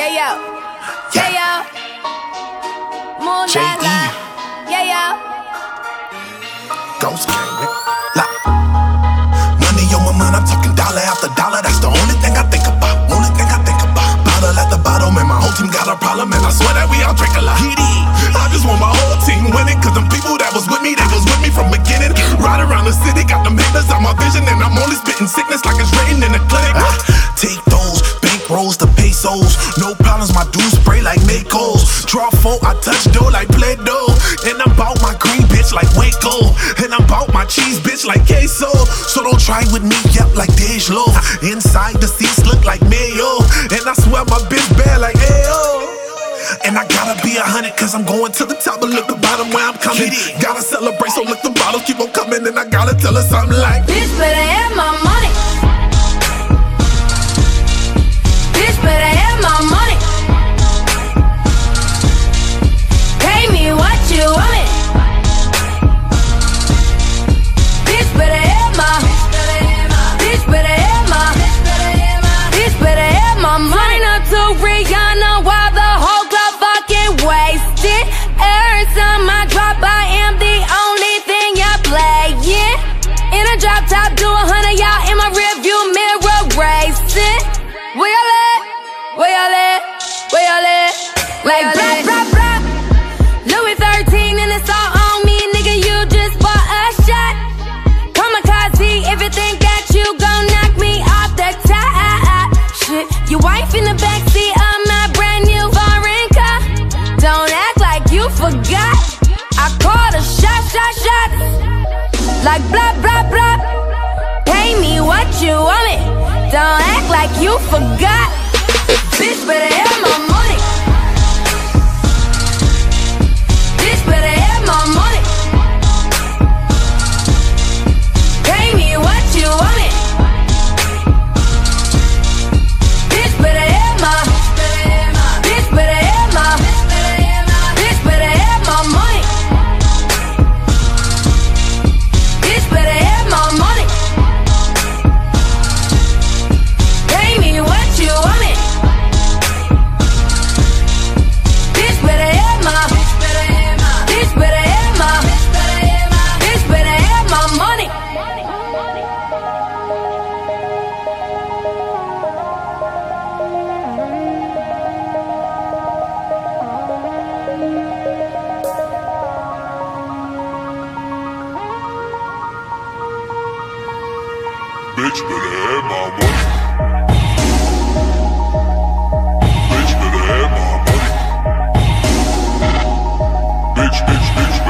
Yeah, yo. Yeah, yo. Moon la la. Yeah, yo. Ghost Gang. Like, money on my mind, I'm talking dollar after dollar. That's the only thing I think about. Only thing I think about. Bottle at the bottom, and my whole team got a problem. And I swear that we all drink a lot. I just want my whole team winning. Cause them people that was with me, they was with me from beginning. Ride around the city, got them haters on my vision. And I'm only spitting sickness like it's written in the clinic. Take My dudes spray like Makos. Draw four, I touch dough like Play Doh. And I'm bout my green bitch like Waco. And I'm bout my cheese bitch like queso. So don't try with me, yep, like Dej. Inside the seats look like mayo. And I swear my bitch bad like Ayo. And I gotta be a hundred cause I'm going to the top but look the bottom where I'm coming. Gotta celebrate, so look the bottles keep on coming. And I gotta tell her something like got. I caught a shot, shot, shot. Like blah, blah, blah. Pay me what you want me. Don't act like you forgot. Bitch, better hear my Bitch better have my money. Bitch better have my money. Bitch, bitch, bitch. bitch